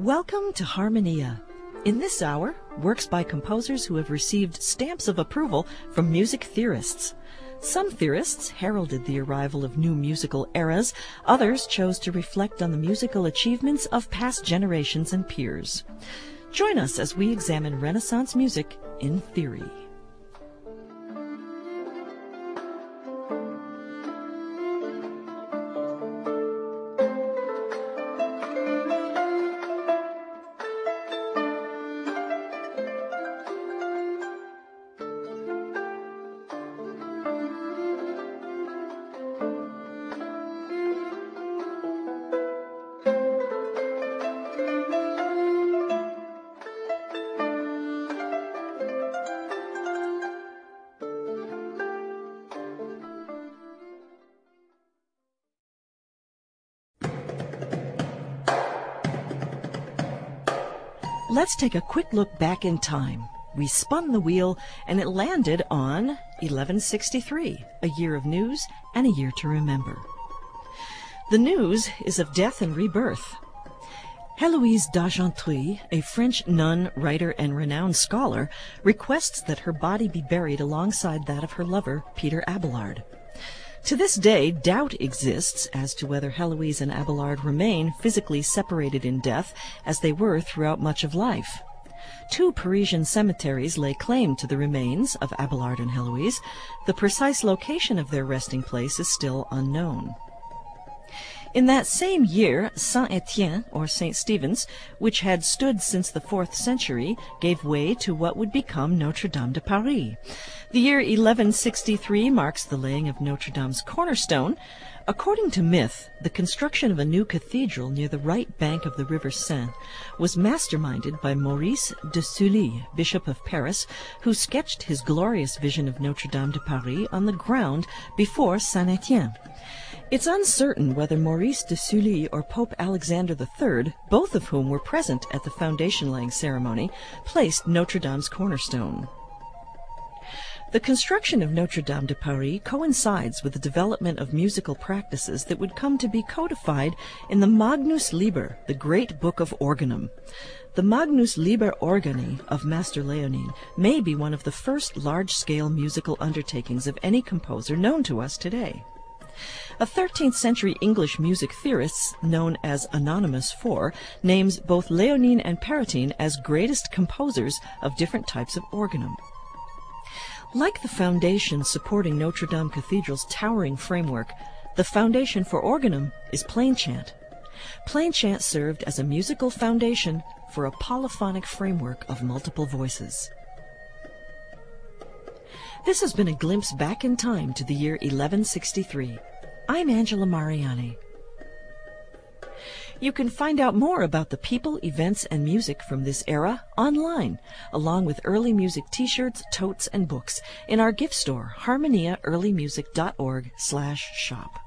Welcome to Harmonia. In this hour, works by composers who have received stamps of approval from music theorists. Some theorists heralded the arrival of new musical eras, others chose to reflect on the musical achievements of past generations and peers. Join us as we examine Renaissance music in theory. Let's take a quick look back in time. We spun the wheel and it landed on 1163, a year of news and a year to remember. The news is of death and rebirth. Heloise d'Argenteuil, a French nun, writer, and renowned scholar, requests that her body be buried alongside that of her lover, Peter Abelard. To this day, doubt exists as to whether Heloise and Abelard remain physically separated in death as they were throughout much of life. Two Parisian cemeteries lay claim to the remains of Abelard and Heloise. The precise location of their resting place is still unknown. In that same year, Saint Etienne, or St. Stephen's, which had stood since the fourth century, gave way to what would become Notre Dame de Paris. The year 1163 marks the laying of Notre Dame's cornerstone. According to myth, the construction of a new cathedral near the right bank of the river Seine was masterminded by Maurice de Sully, Bishop of Paris, who sketched his glorious vision of Notre Dame de Paris on the ground before Saint Etienne. It's uncertain whether Maurice de Sully or Pope Alexander III, both of whom were present at the foundation laying ceremony, placed Notre Dame's cornerstone. The construction of Notre Dame de Paris coincides with the development of musical practices that would come to be codified in the Magnus Liber, the great book of organum. The Magnus Liber Organi of Master Léonin may be one of the first large-scale musical undertakings of any composer known to us today. A 13th century English music theorist, known as Anonymous IV, names both Léonin and Pérotin as greatest composers of different types of organum. Like the foundation supporting Notre Dame Cathedral's towering framework, the foundation for organum is plain chant. Plain chant served as a musical foundation for a polyphonic framework of multiple voices. This has been a glimpse back in time to the year 1163. I'm Angela Mariani. You can find out more about the people, events, and music from this era online, along with early music t-shirts, totes, and books in our gift store, harmoniaearlymusic.org slash shop.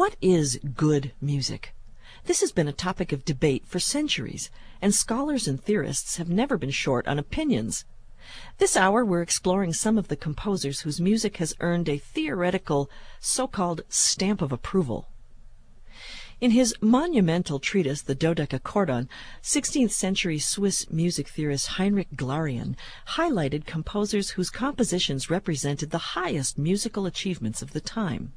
What is good music? This has been a topic of debate for centuries, and scholars and theorists have never been short on opinions. This hour we're exploring some of the composers whose music has earned a theoretical, so-called stamp of approval. In his monumental treatise, the Dodecachordon, 16th century Swiss music theorist Heinrich Glarean highlighted composers whose compositions represented the highest musical achievements of the time.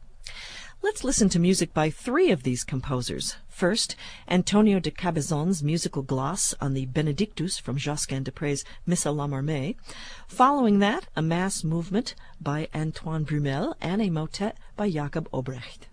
Let's listen to music by three of these composers. First, Antonio de Cabezon's musical gloss on the Benedictus from Josquin de Prez' Missa la L'homme armé. Following that, a mass movement by Antoine Brumel and a motet by Jakob Obrecht.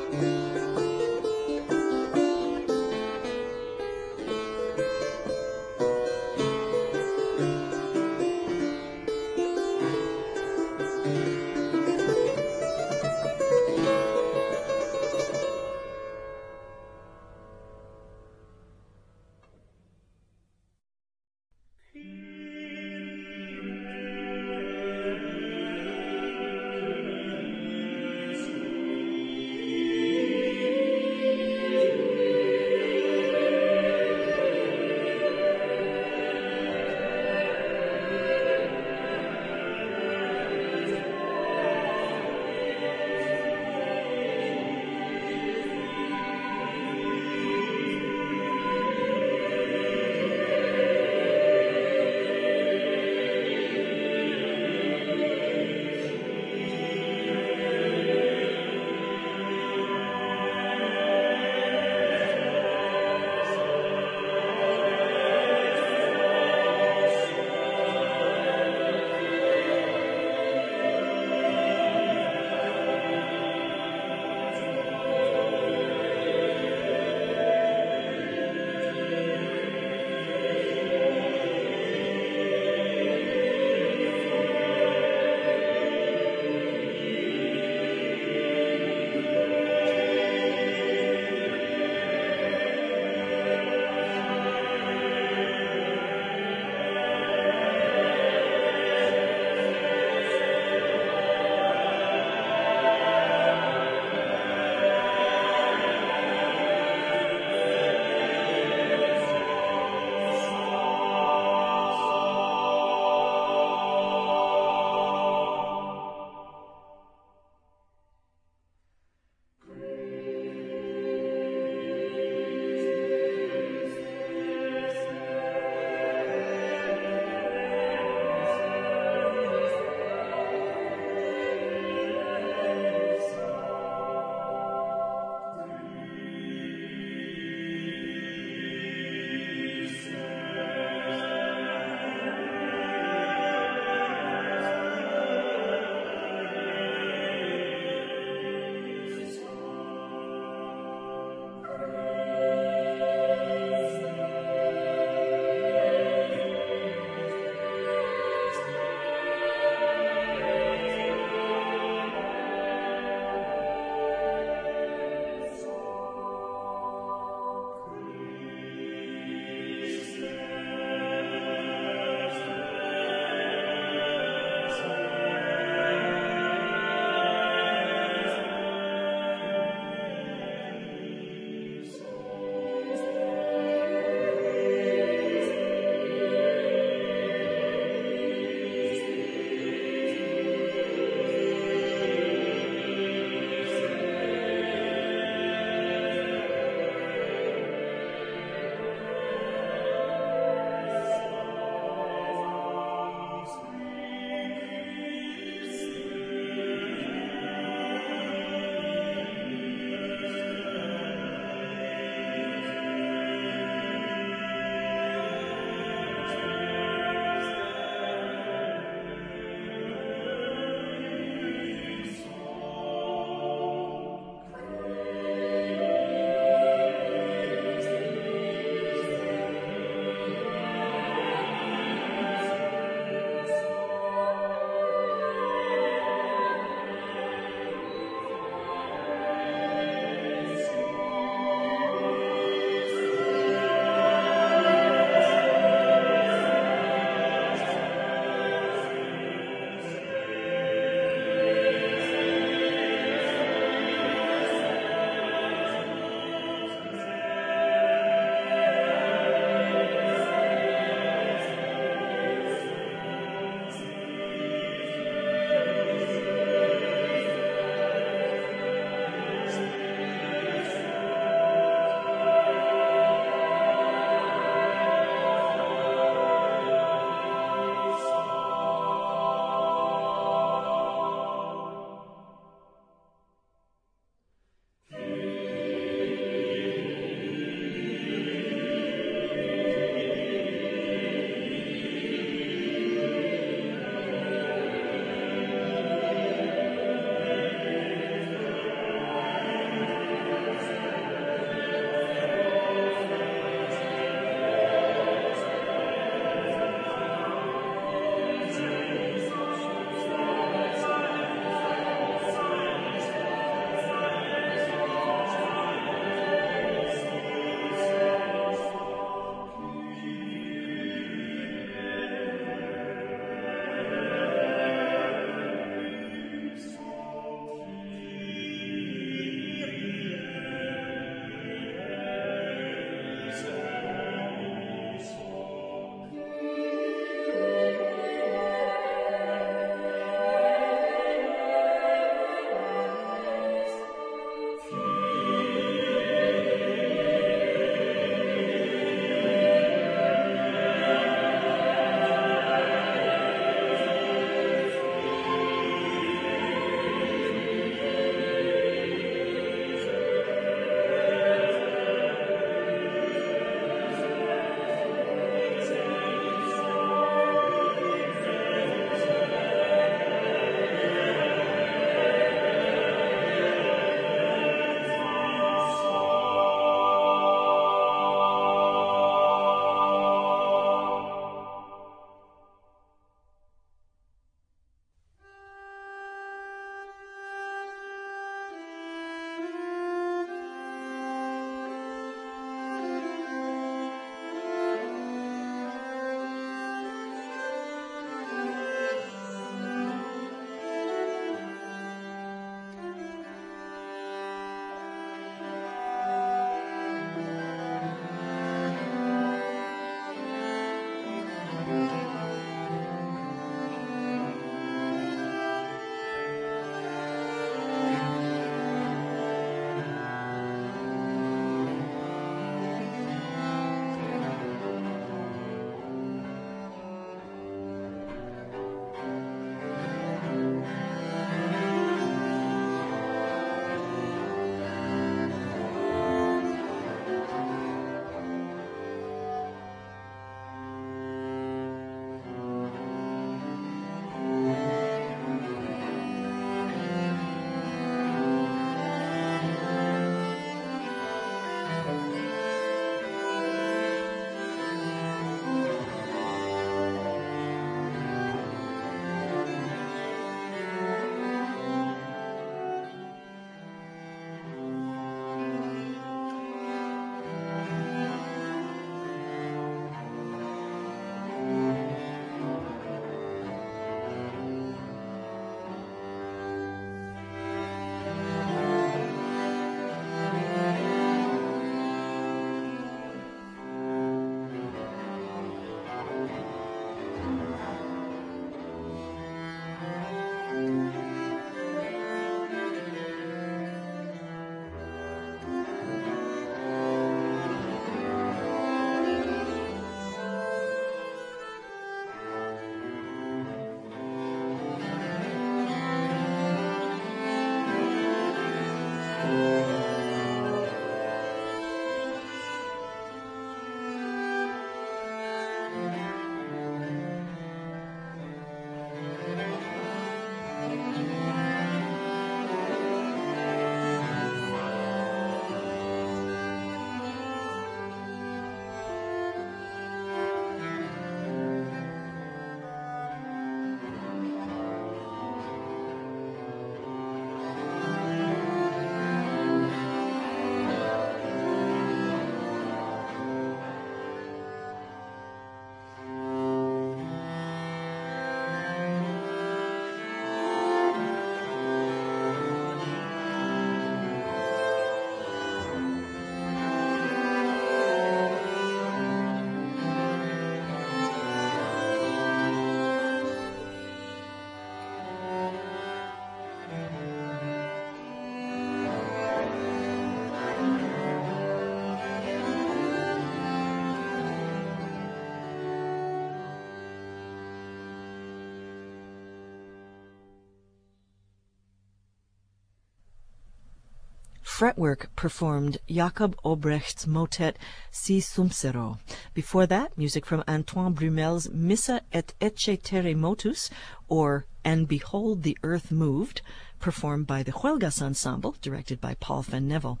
Fretwork performed Jakob Obrecht's motet Si Sumpsero. Before that, music from Antoine Brumel's Missa et Ecce Terrae Motus, or And Behold the Earth Moved, performed by the Huelgas Ensemble, directed by Paul Van Nevel.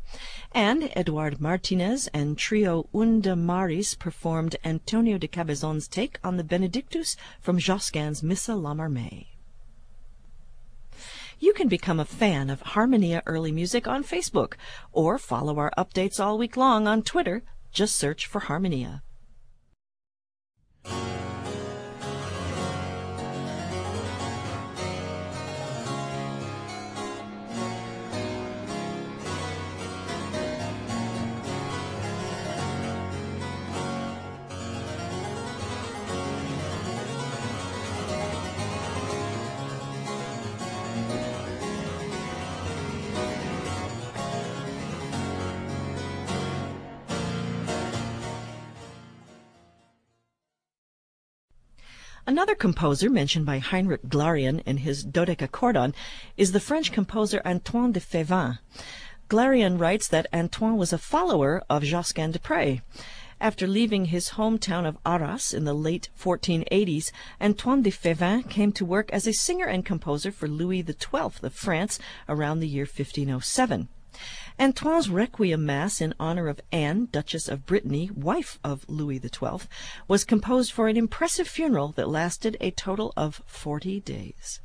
And Eduard Martinez and trio Unda Maris performed Antonio de Cabezon's take on the Benedictus from Josquin's Missa La homme armé. You can become a fan of Harmonia Early Music on Facebook or follow our updates all week long on Twitter. Just search for Harmonia. Another composer mentioned by Heinrich Glarean in his Dodecachordon is the French composer Antoine de Fevin. Glarean writes that Antoine was a follower of Josquin des Près. After leaving his hometown of Arras in the late 1480s, Antoine de Fevin came to work as a singer and composer for Louis XII of France around the year 1507. Antoine's Requiem Mass in honor of Anne, Duchess of Brittany, wife of Louis XII, was composed for an impressive funeral that lasted a total of 40 days.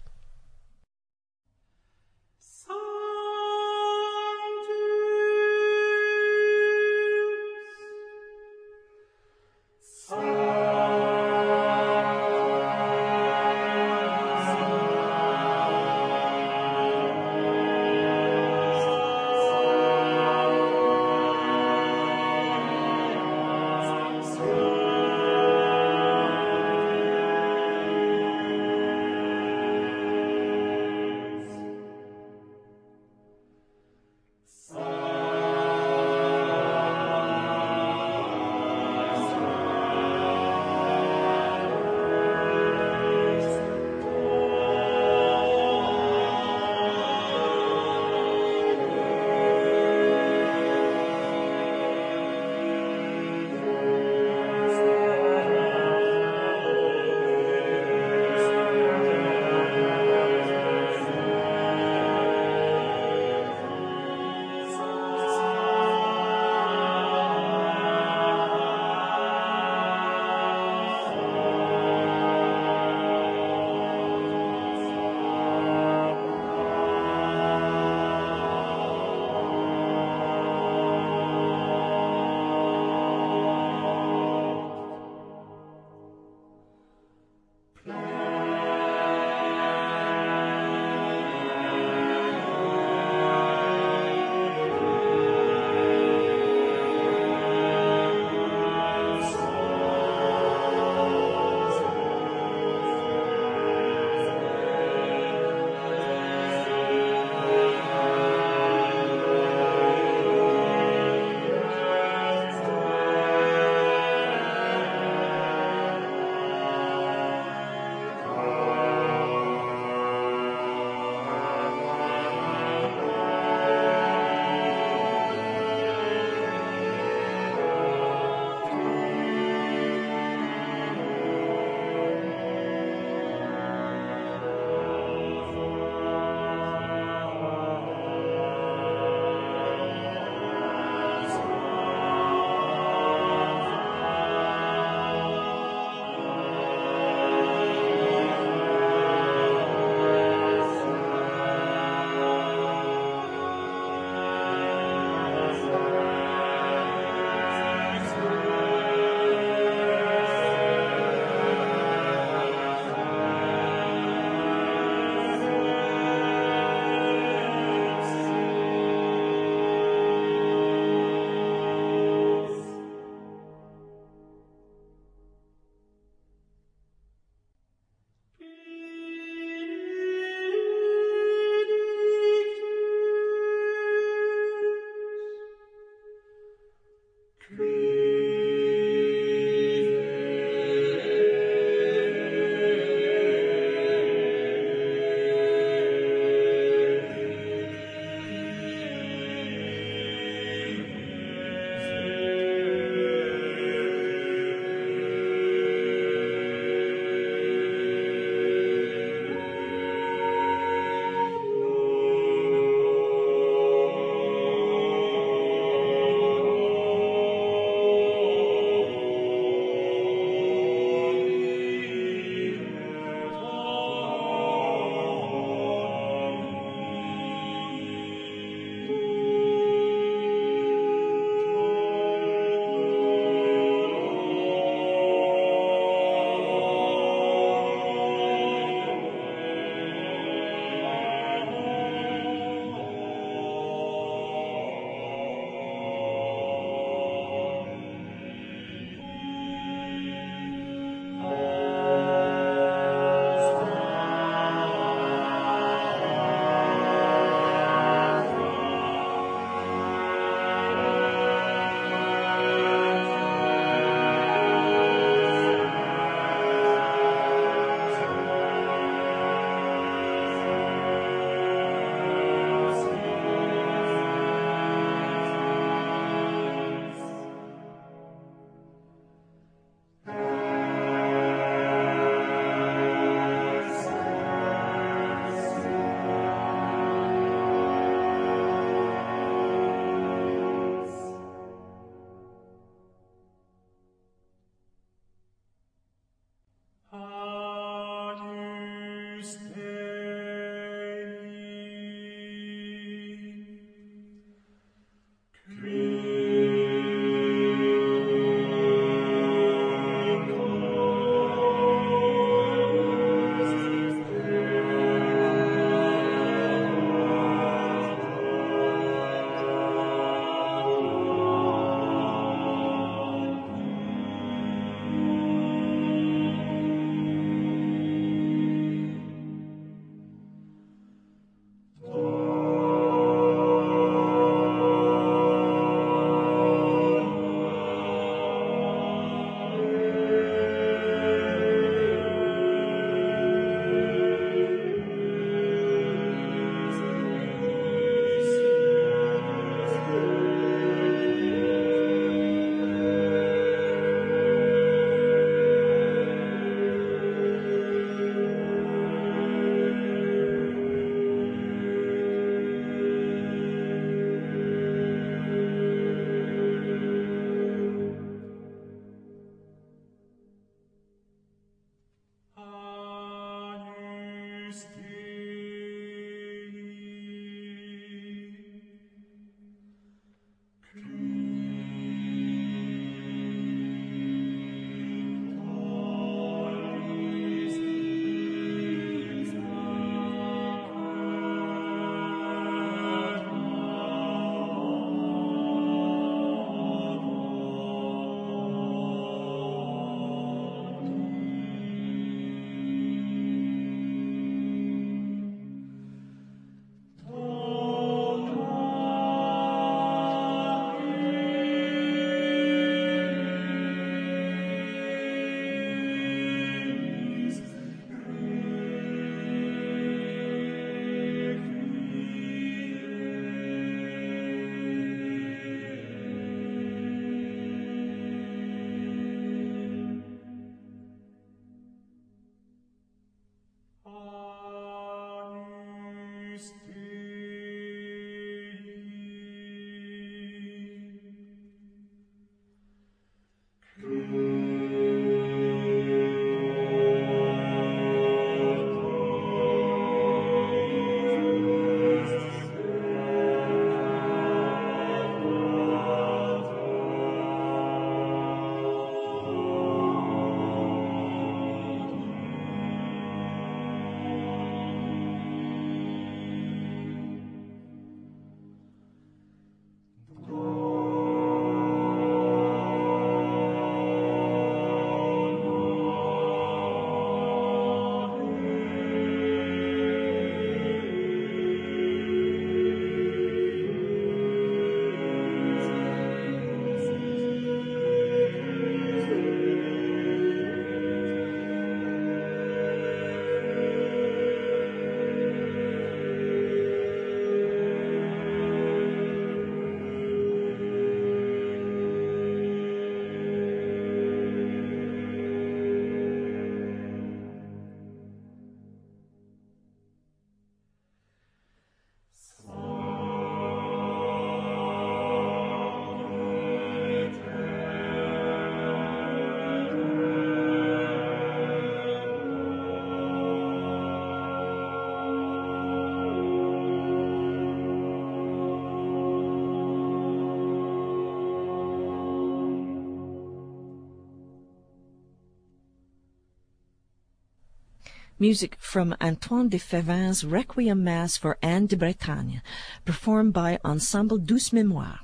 Music from Antoine de Fevin's Requiem Mass for Anne de Bretagne, performed by Ensemble Douce Mémoire.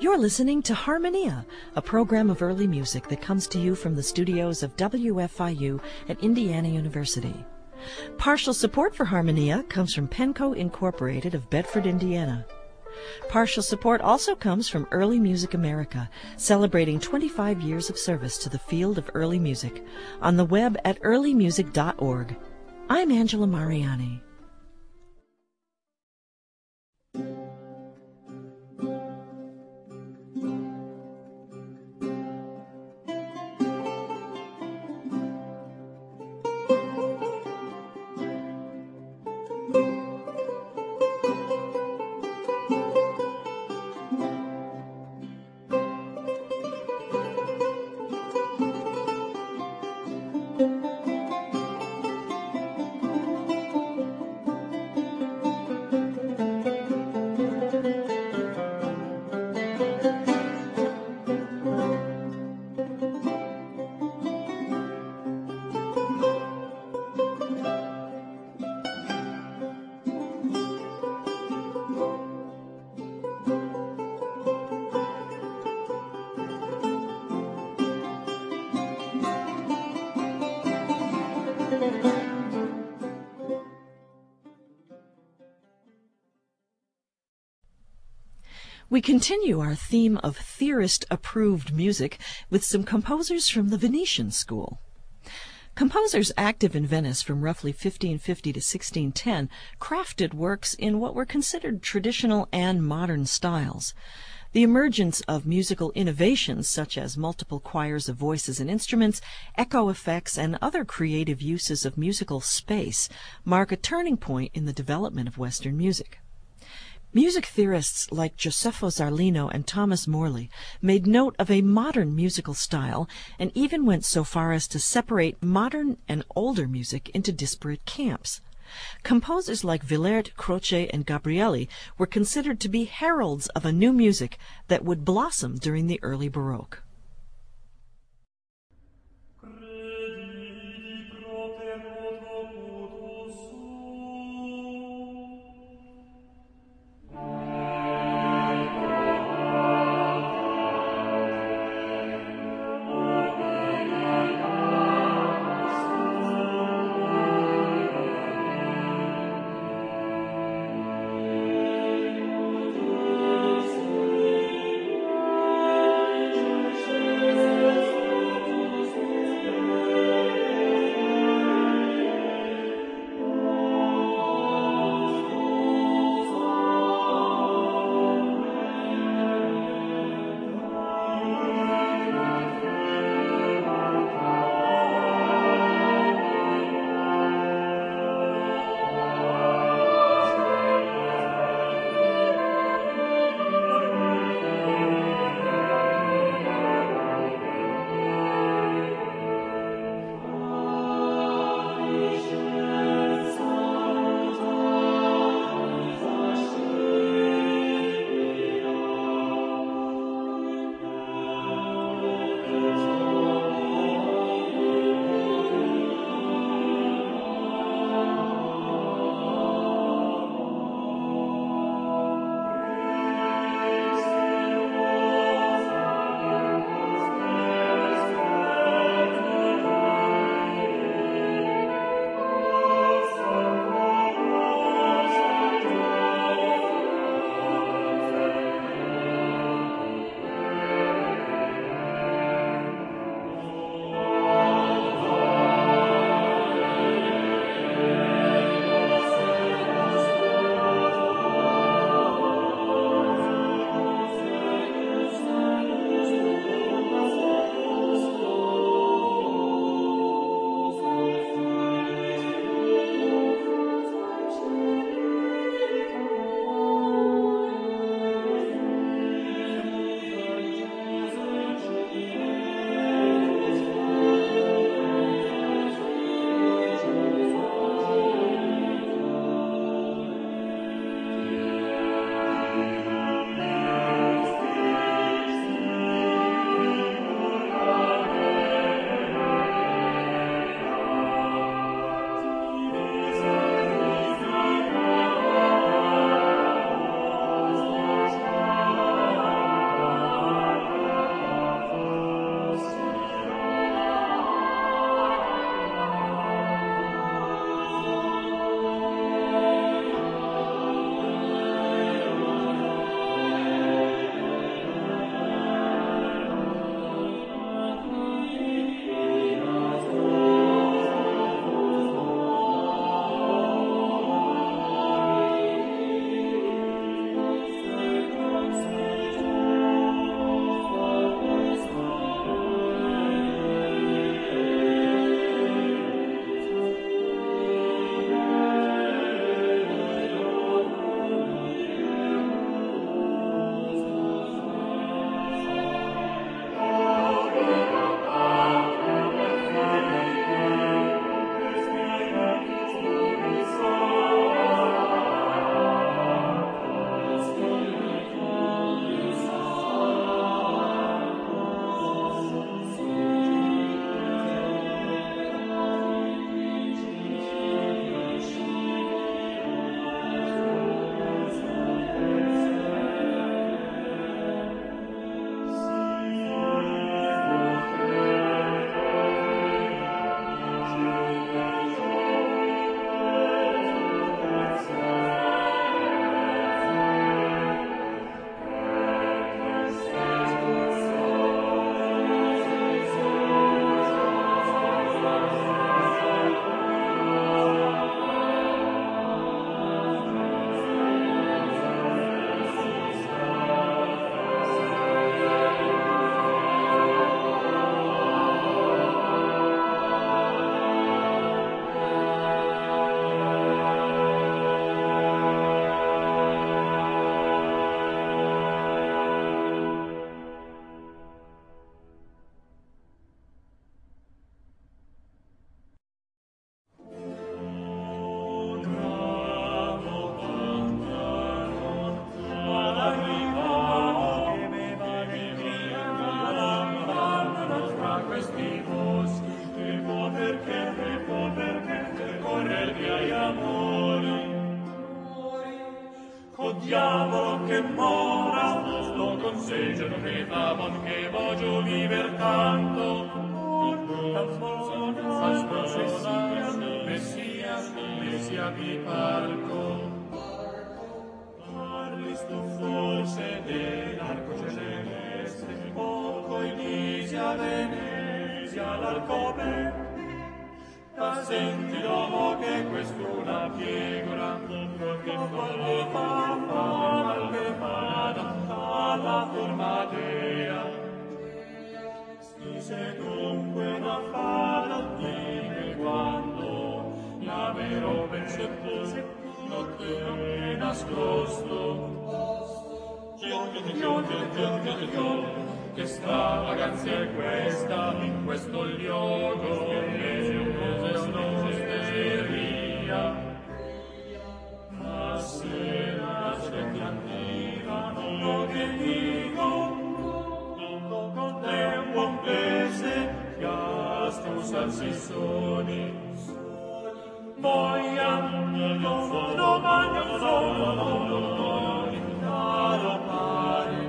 You're listening to Harmonia, a program of early music that comes to you from the studios of WFIU at Indiana University. Partial support for Harmonia comes from Penco Incorporated of Bedford, Indiana. Partial support also comes from Early Music America, celebrating 25 years of service to the field of early music, on the web at earlymusic.org. I'm Angela Mariani. We continue our theme of theorist approved music with some composers from the Venetian school. Composers active in Venice from roughly 1550 to 1610 crafted works in what were considered traditional and modern styles. The emergence of musical innovations such as multiple choirs of voices and instruments, echo effects, and other creative uses of musical space mark a turning point in the development of Western music. Music theorists like Gioseffo Zarlino and Thomas Morley made note of a modern musical style and even went so far as to separate modern and older music into disparate camps. Composers like Willaert, Croce, and Gabrieli were considered to be heralds of a new music that would blossom during the early Baroque. diavolo che mora, sto con seggiano che famon che voglio viver tanto. Salmona, Messias, Messias, Messia messia di parco. Parli tu forse dell'arco celeste, o coi Venezia, l'arco ma senti l'uomo che quest'una piegora, che fa le fa, fa, le fa, alla forma dea, se dunque una fada dimmi quando l'avero ben sepolto notte è nascosto. Che stravaganza è questa in questo luogo si soli voiam io sono bagno solo dolore caro pare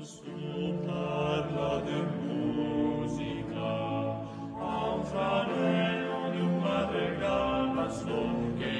ascoltarla de musica a un fratello di un padre calma sol che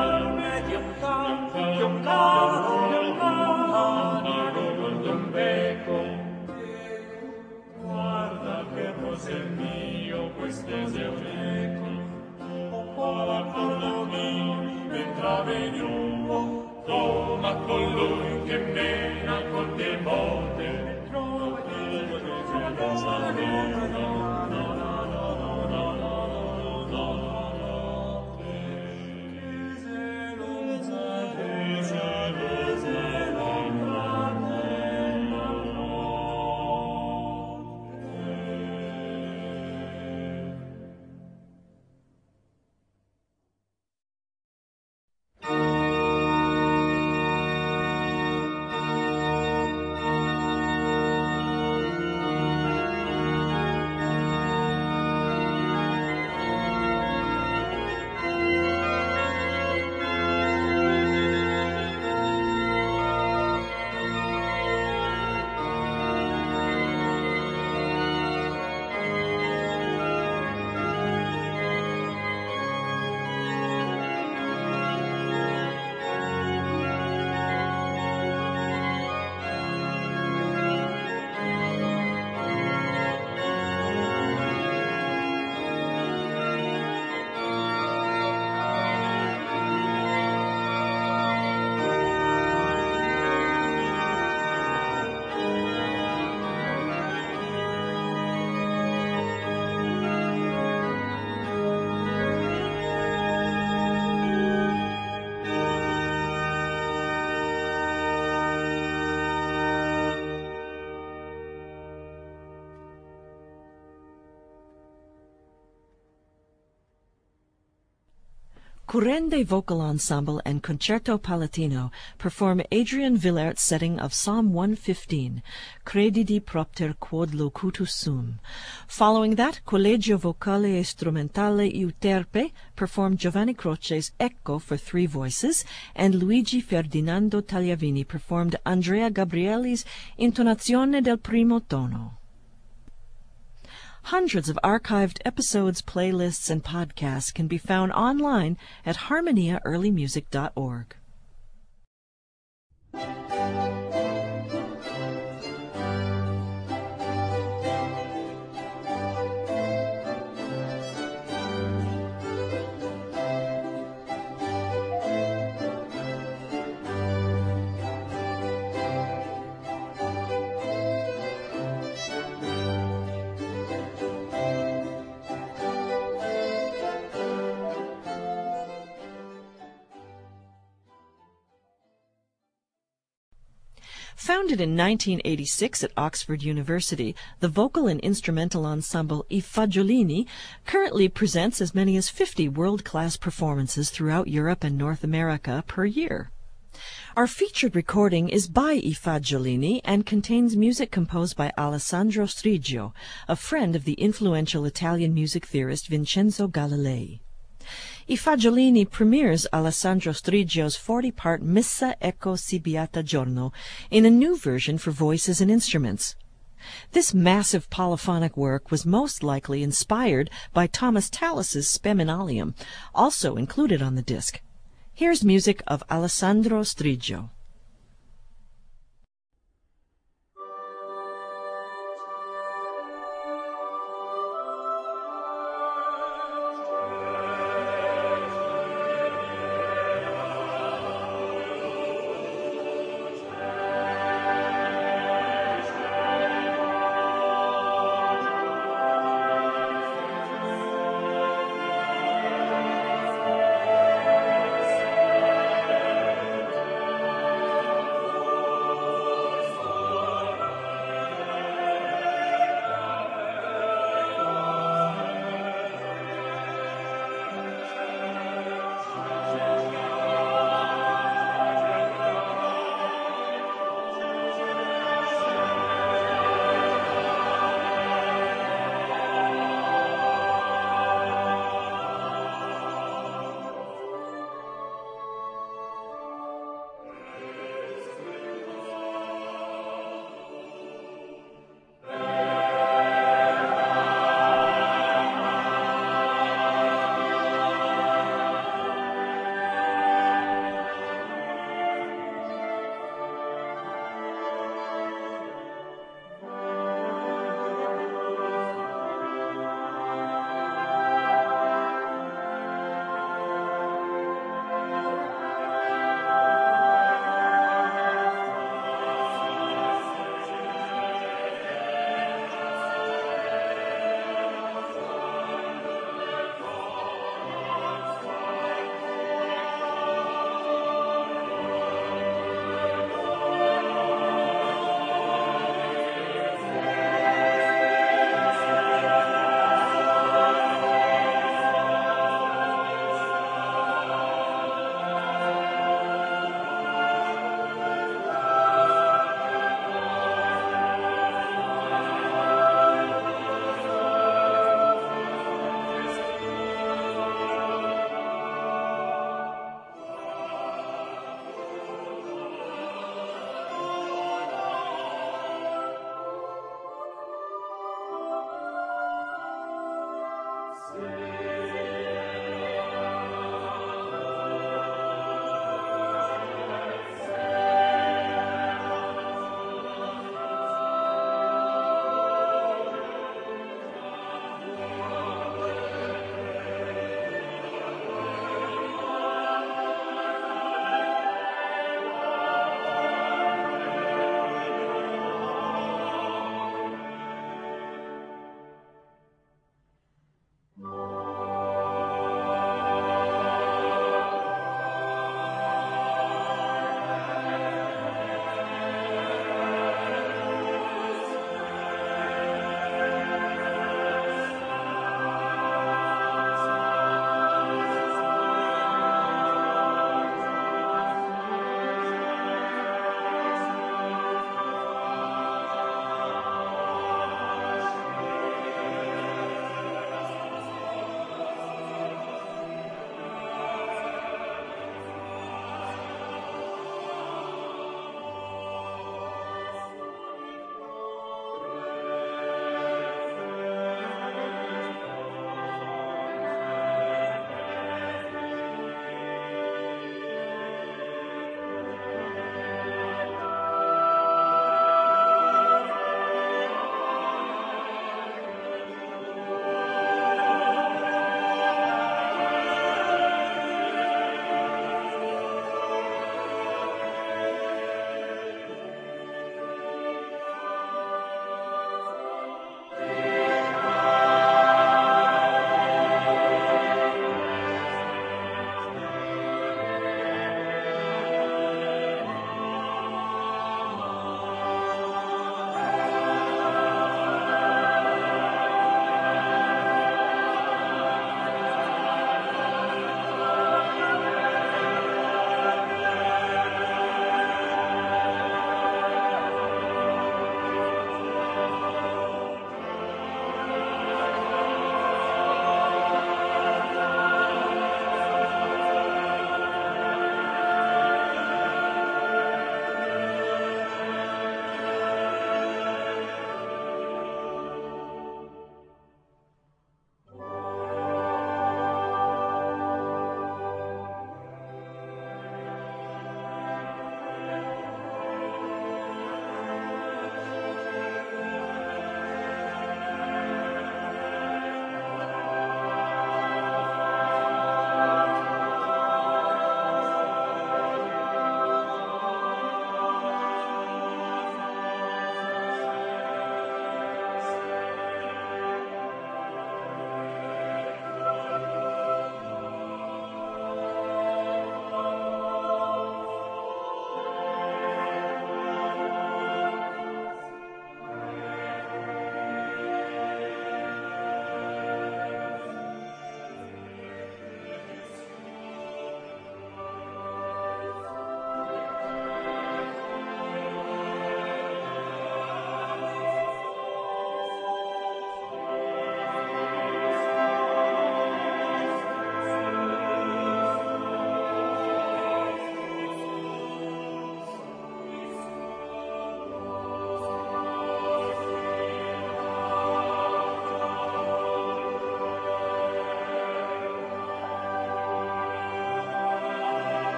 medium, Roma colui che me Currende Vocal Ensemble and Concerto Palatino perform Adrian Willaert's setting of Psalm 115, Credidi propter quod locutus sum. Following that, Collegio Vocale e Strumentale Euterpe perform Giovanni Croce's Ecco for three voices, and Luigi Ferdinando Tagliavini performed Andrea Gabrieli's Intonazione del primo tono. Hundreds of archived episodes, playlists, and podcasts can be found online at harmoniaearlymusic.org. Founded in 1986 at Oxford University, the vocal and instrumental ensemble I Fagiolini currently presents as many as 50 world-class performances throughout Europe and North America per year. Our featured recording is by I Fagiolini and contains music composed by Alessandro Striggio, a friend of the influential Italian music theorist Vincenzo Galilei. I Fagiolini premieres Alessandro Striggio's 40-part Missa Ecco si beato giorno in a new version for voices and instruments. This massive polyphonic work was most likely inspired by Thomas Tallis's Spem in alium, also included on the disc. Here's music of Alessandro Striggio.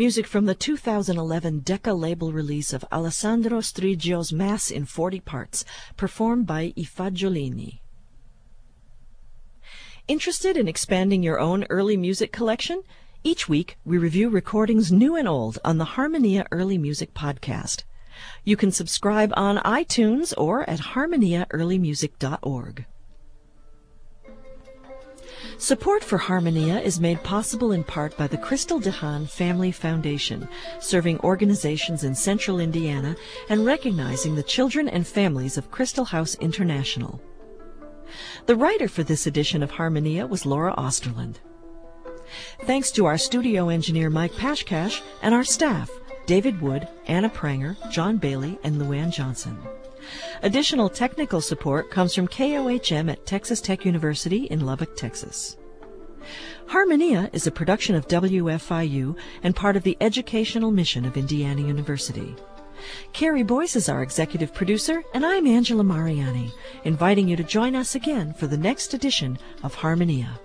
Music from the 2011 Decca label release of Alessandro Striggio's Mass in 40 Parts, performed by I Fagiolini. Interested in expanding your own early music collection? Each week, we review recordings new and old on the Harmonia Early Music Podcast. You can subscribe on iTunes or at harmoniaearlymusic.org. Support for Harmonia is made possible in part by the Crystal DeHaan Family Foundation, serving organizations in central Indiana and recognizing the children and families of Crystal House International. The writer for this edition of Harmonia was Laura Osterland. Thanks to our studio engineer Mike Pashkash and our staff, David Wood, Anna Pranger, John Bailey, and Luann Johnson. Additional technical support comes from KOHM at Texas Tech University in Lubbock, Texas. Harmonia is a production of WFIU and part of the educational mission of Indiana University. Carrie Boyce is our executive producer, and I'm Angela Mariani, inviting you to join us again for the next edition of Harmonia.